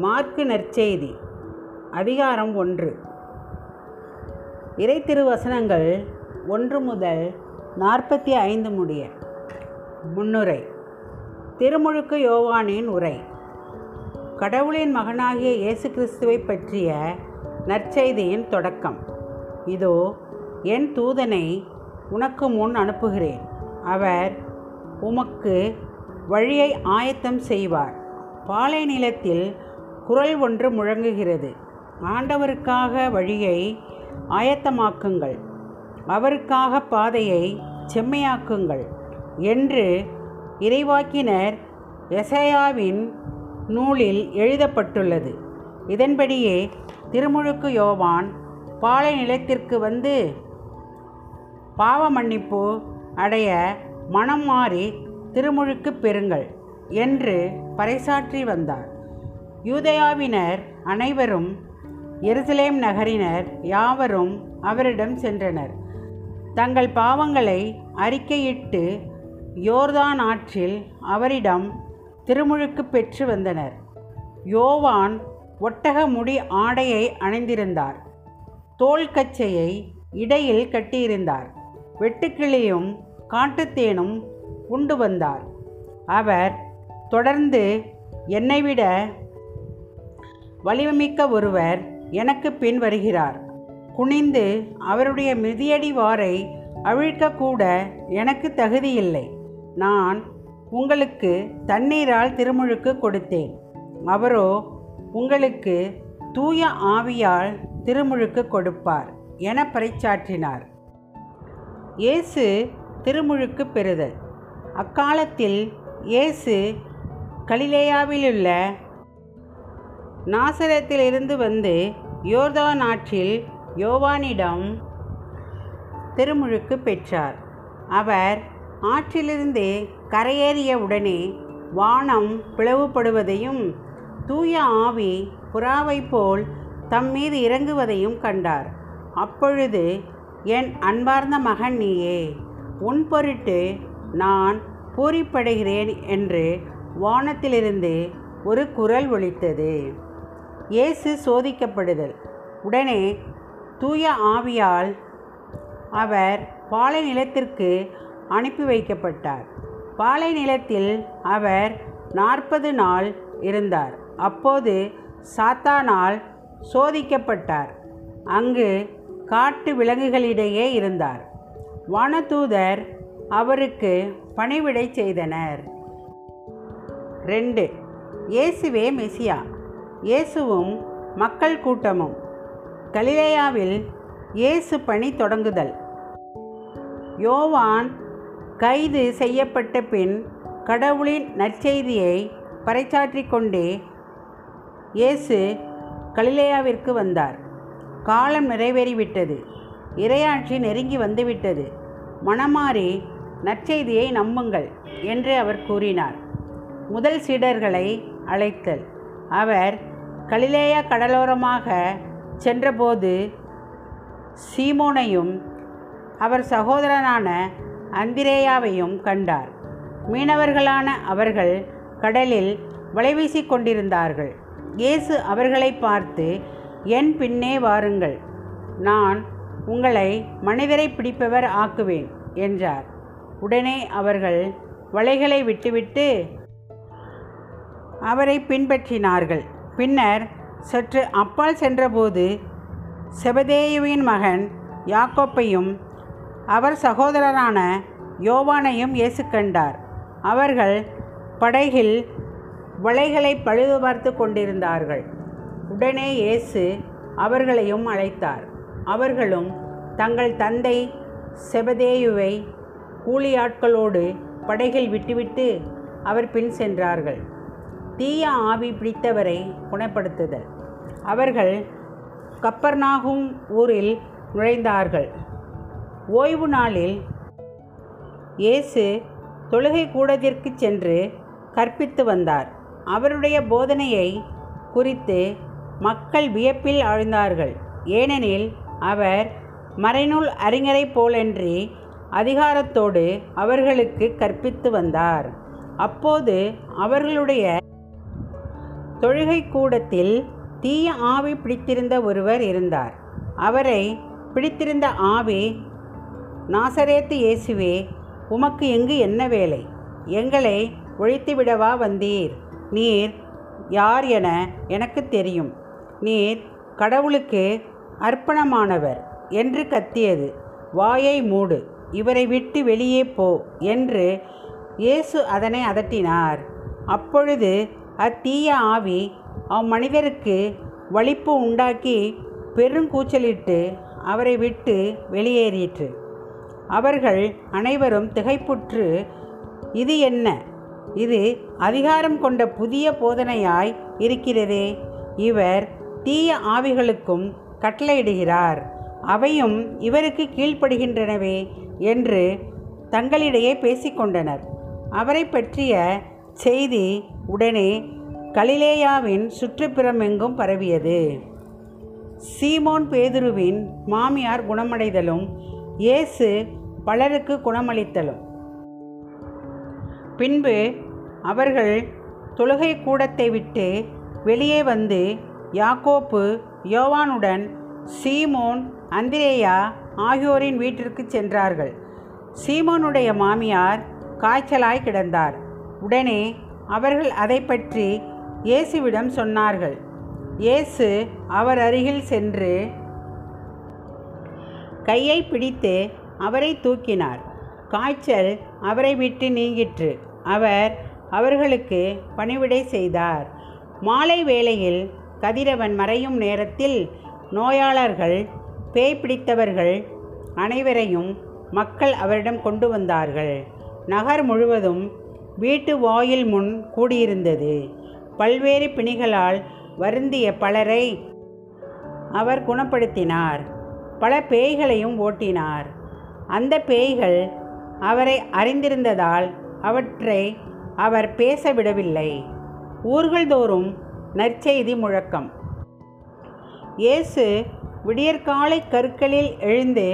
Mark நற்செய்தி அதிகாரம் ஒன்று. இறை திருவசனங்கள் ஒன்று முதல் நாற்பத்தி ஐந்து முடிய. முன்னுரை. திருமுழுக்கு யோவானின் உரை. கடவுளின் மகனாகிய இயேசு கிறிஸ்துவை பற்றிய நற்செய்தியின் தொடக்கம். இதோ என் தூதனை உனக்கு முன் அனுப்புகிறேன். அவர் உமக்கு வழியை ஆயத்தம் செய்வார். பாலை நிலத்தில் குரல் ஒன்று முழங்குகிறது. ஆண்டவருக்காக வழியை ஆயத்தமாக்குங்கள். அவருக்காக பாதையை செம்மையாக்குங்கள் என்று இறைவாக்கினர் எசையாவின் நூலில் எழுதப்பட்டுள்ளது. இதன்படியே திருமுழுக்கு யோவான் பாலை நிலத்திற்கு வந்து பாவ மன்னிப்பு அடைய மனம் மாறி திருமுழுக்கு பெறுங்கள் என்று பறைசாற்றி வந்தார். யூதயாவினர் அனைவரும் எருசலேம் நகரினர் யாவரும் அவரிடம் சென்றனர். தங்கள் பாவங்களை அறிக்கையிட்டு யோர்தான் ஆற்றில் அவரிடம் திருமுழுக்கு பெற்று வந்தனர். யோவான் ஒட்டக முடி ஆடையை அணிந்திருந்தார். தோல் கச்சையை இடையில் கட்டியிருந்தார். வெட்டுக்கிளியும் காட்டுத்தேனும் உண்டு வந்தார். அவர் தொடர்ந்து என்னை விட வலிமைமிக்க ஒருவர் எனக்கு பின் வருகிறார். குனிந்து அவருடைய மிதியடி வாரை அவிழ்க்கக்கூட எனக்கு தகுதியில்லை. நான் உங்களுக்கு தண்ணீரால் திருமுழுக்கு கொடுத்தேன். அவரோ உங்களுக்கு தூய ஆவியால் திருமுழுக்கு கொடுப்பார் என பறைச்சாற்றினார் இயேசு திருமுழுக்கு பெறுதல். அக்காலத்தில் இயேசு கலிலேயாவிலுள்ள நாசரத்திலிருந்து வந்து யோர்தான் ஆற்றில் யோவானிடம் திருமுழுக்கு பெற்றார். அவர் ஆற்றிலிருந்து கரையேறிய உடனே வானம் பிளவுபடுவதையும் தூய ஆவி புறாவைப் போல் தம் மீது இறங்குவதையும் கண்டார். அப்பொழுது என் அன்பார்ந்த மகன் நீயே உன் பொருட்டு நான் பூரிப்படைகிறேன் என்று வானத்திலிருந்து ஒரு குரல் ஒலித்தது. இயேசு சோதிக்கப்படுதல். உடனே தூய ஆவியால் அவர் பாலை நிலத்திற்கு அனுப்பி வைக்கப்பட்டார். பாலை நிலத்தில் அவர் நாற்பது நாள் இருந்தார். அப்போது சாத்தானால் சோதிக்கப்பட்டார். அங்கு காட்டு விலங்குகளிடையே இருந்தார். வானதூதர் அவருக்கு பணிவிடை செய்தனர். ரெண்டு இயேசுவே மெசியா. இயேசுவும் மக்கள் கூட்டமும். கலிலேயாவில் இயேசு பணி தொடங்குதல். யோவான் கைது செய்யப்பட்ட பின் கடவுளின் நற்செய்தியை பறைசாற்றிக் கொண்டே இயேசு கலிலேயாவிற்கு வந்தார். காலம் நிறைவேறிவிட்டது. இரையாட்சி நெருங்கி வந்துவிட்டது. மனமாறி நற்செய்தியை நம்புங்கள் என்று அவர் கூறினார். முதல் சீடர்களை அழைத்தல். அவர் கலிலேயா கடலோரமாக சென்றபோது சீமோனையும் அவர் சகோதரனான அந்திரேயாவையும் கண்டார். மீனவர்களான அவர்கள் கடலில் வலைவீசி கொண்டிருந்தார்கள். இயேசு அவர்களை பார்த்து என் பின்னே வாருங்கள். நான் உங்களை மனிதரை பிடிப்பவர் ஆக்குவேன் என்றார். உடனே அவர்கள் வலைகளை விட்டுவிட்டு அவரை பின்பற்றினார்கள். பின்னர் சற்று அப்பால் சென்றபோது செபதேயுவின் மகன் யாக்கோப்பையும் அவர் சகோதரரான யோவானையும் இயேசு கண்டார். அவர்கள் படகில் வலைகளை பழுது பார்த்து கொண்டிருந்தார்கள். உடனே இயேசு அவர்களையும் அழைத்தார். அவர்களும் தங்கள் தந்தை செபதேயுவை கூலியாட்களோடு படகில் விட்டுவிட்டு அவர் பின் சென்றார்கள். தீய ஆவி பிடித்தவரை குணப்படுத்துதல். அவர்கள் கப்பர்நாகும் ஊரில் நுழைந்தார்கள். ஓய்வு நாளில் இயேசு தொழுகை கூடத்திற்கு சென்று கற்பித்து வந்தார். அவருடைய போதனையை குறித்து மக்கள் வியப்பில் ஆழ்ந்தார்கள். ஏனெனில் அவர் மறைநூல் அறிஞரைப் போலன்றி அதிகாரத்தோடு அவர்களுக்கு கற்பித்து வந்தார். அப்போது அவர்களுடைய தொழுகை கூடத்தில் தீய ஆவி பிடித்திருந்த ஒருவர் இருந்தார். அவரை பிடித்திருந்த ஆவி நாசரேத்து இயேசுவே உமக்கு எங்கு என்ன வேலை? எங்களை ஒழித்துவிடவா வந்தீர்? நீர் யார் என எனக்கு தெரியும். நீர் கடவுளுக்கு அர்ப்பணமானவர் என்று கத்தியது. வாயை மூடு இவரை விட்டு வெளியே போ என்று இயேசு அதனை அதட்டினார். அப்பொழுது அத்தீய ஆவி அம்மனிதருக்கு வலிப்பு உண்டாக்கி பெருங்கூச்சலிட்டு அவரை விட்டு வெளியேறிற்று. அவர்கள் அனைவரும் திகைப்புற்று இது என்ன? இது அதிகாரம் கொண்ட புதிய போதனையாய் இருக்கிறதே. இவர் தீய ஆவிகளுக்கும் கட்டளையிடுகிறார். அவையும் இவருக்கு கீழ்ப்படுகின்றனவே என்று தங்களிடையே பேசிக்கொண்டனர். அவரை பற்றிய செய்தி உடனே கலிலேயாவின் சுற்றுப்புறமெங்கும் பரவியது. சீமோன் பேதுருவின் மாமியார் குணமடைதலும் இயேசு பலருக்கு குணமளித்தலும். பின்பு அவர்கள் தொழுகை கூடத்தை விட்டு வெளியே வந்து யாக்கோப்பு யோவானுடன் சீமோன் அந்திரேயா ஆகியோரின் வீட்டிற்கு சென்றார்கள். சீமோனுடைய மாமியார் காய்ச்சலாய் கிடந்தார். உடனே அவர்கள் அதை பற்றி இயேசுவிடம் சொன்னார்கள். இயேசு அவர் அருகில் சென்று கையை பிடித்து அவரை தூக்கினார். காய்ச்சல் அவரை விட்டு நீங்கிற்று. அவர் அவர்களுக்கு பணிவிடை செய்தார். மாலை வேளையில் கதிரவன் மறையும் நேரத்தில் நோயாளர்கள் பேய் பிடித்தவர்கள் அனைவரையும் மக்கள் அவரிடம் கொண்டு வந்தார்கள். நகர் முழுவதும் வீட்டு வாயில் முன் கூடியிருந்தது. பல்வேறு பிணிகளால் வருந்திய பலரை அவர் குணப்படுத்தினார். பல பேய்களையும் ஓட்டினார். அந்த பேய்கள் அவரை அறிந்திருந்ததால் அவற்றை அவர் பேச விடவில்லை ஊர்கள் தோறும் நற்செய்தி முழக்கம். இயேசு விடியற்காலை கற்களில் எழுந்து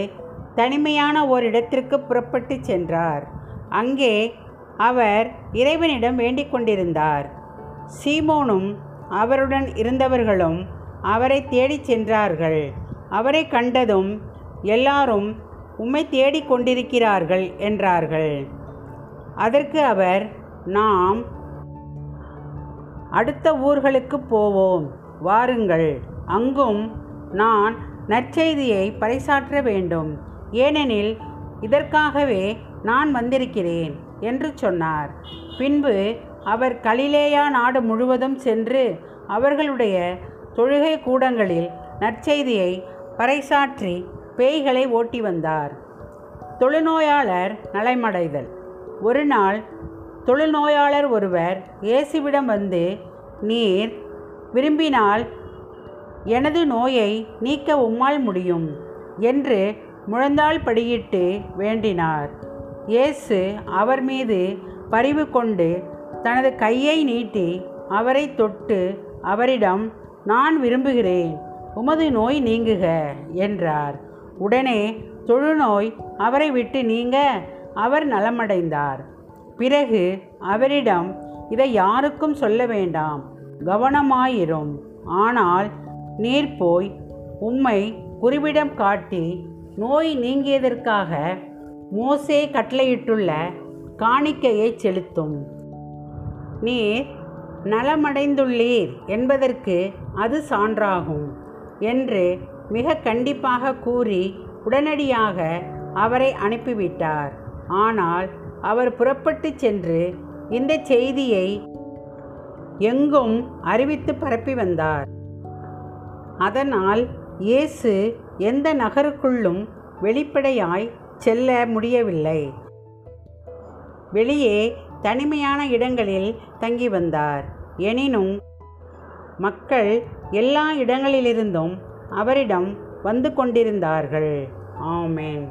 தனிமையான ஓரிடத்திற்கு புறப்பட்டு சென்றார். அங்கே அவர் இறைவனிடம் வேண்டிக் கொண்டிருந்தார். சீமோனும் அவருடன் இருந்தவர்களும் அவரை தேடிச் சென்றார்கள். அவரை கண்டதும் எல்லாரும் உம்மை தேடிக் கொண்டிருக்கிறார்கள் என்றார்கள். அதற்கு அவர் நாம் அடுத்த ஊர்களுக்கு போவோம். வாருங்கள். அங்கும் நான் நற்செய்தியை பறைசாற்ற வேண்டும். ஏனெனில் இதற்காகவே நான் வந்திருக்கிறேன். என்று சொன்னார். பின்பு அவர் கலிலேயா நாடு முழுவதும் சென்று அவர்களுடைய தொழுகை கூடங்களில் நற்செய்தியை பறைசாற்றி பேய்களை ஓட்டி வந்தார். தொழுநோயாளர் நலமடைதல். ஒரு நாள் தொழுநோயாளர் ஒருவர் இயேசுவிடம் வந்து நீர் விரும்பினால் எனது நோயை நீக்க உம்மால் முடியும் என்று முழந்தாள் படியிட்டு வேண்டினார். இயேசு அவர் மீது பரிவு கொண்டு தனது கையை நீட்டி அவரை தொட்டு அவரிடம் நான் விரும்புகிறேன் உமது நோய் நீங்குக என்றார். உடனே தொழுநோய் அவரை விட்டு நீங்க அவர் நலமடைந்தார். பிறகு அவரிடம் இதை யாருக்கும் சொல்ல வேண்டாம் கவனமாயிரும். ஆனால் நீர் போய் உம்மை குருவிடம் காட்டி நோய் நீங்கியதற்காக மோசே கட்டளையிட்டுள்ள காணிக்கையை செலுத்தும். நீர் நலமடைந்துள்ளீர் என்பதற்கு அது சான்றாகும் என்று மிக கண்டிப்பாக கூறி உடனடியாக அவரை அனுப்பிவிட்டார். ஆனால் அவர் புறப்பட்டு சென்று இந்த செய்தியை எங்கும் அறிவித்து பரப்பி வந்தார். அதனால் இயேசு எந்த நகருக்குள்ளும் வெளிப்படையாய் செல்ல முடியவில்லை. வெளியே தனிமையான இடங்களில் தங்கி வந்தார். எனினும் மக்கள் எல்லா இடங்களிலிருந்தும் அவரிடம் வந்து கொண்டிருந்தார்கள். ஆமேன்.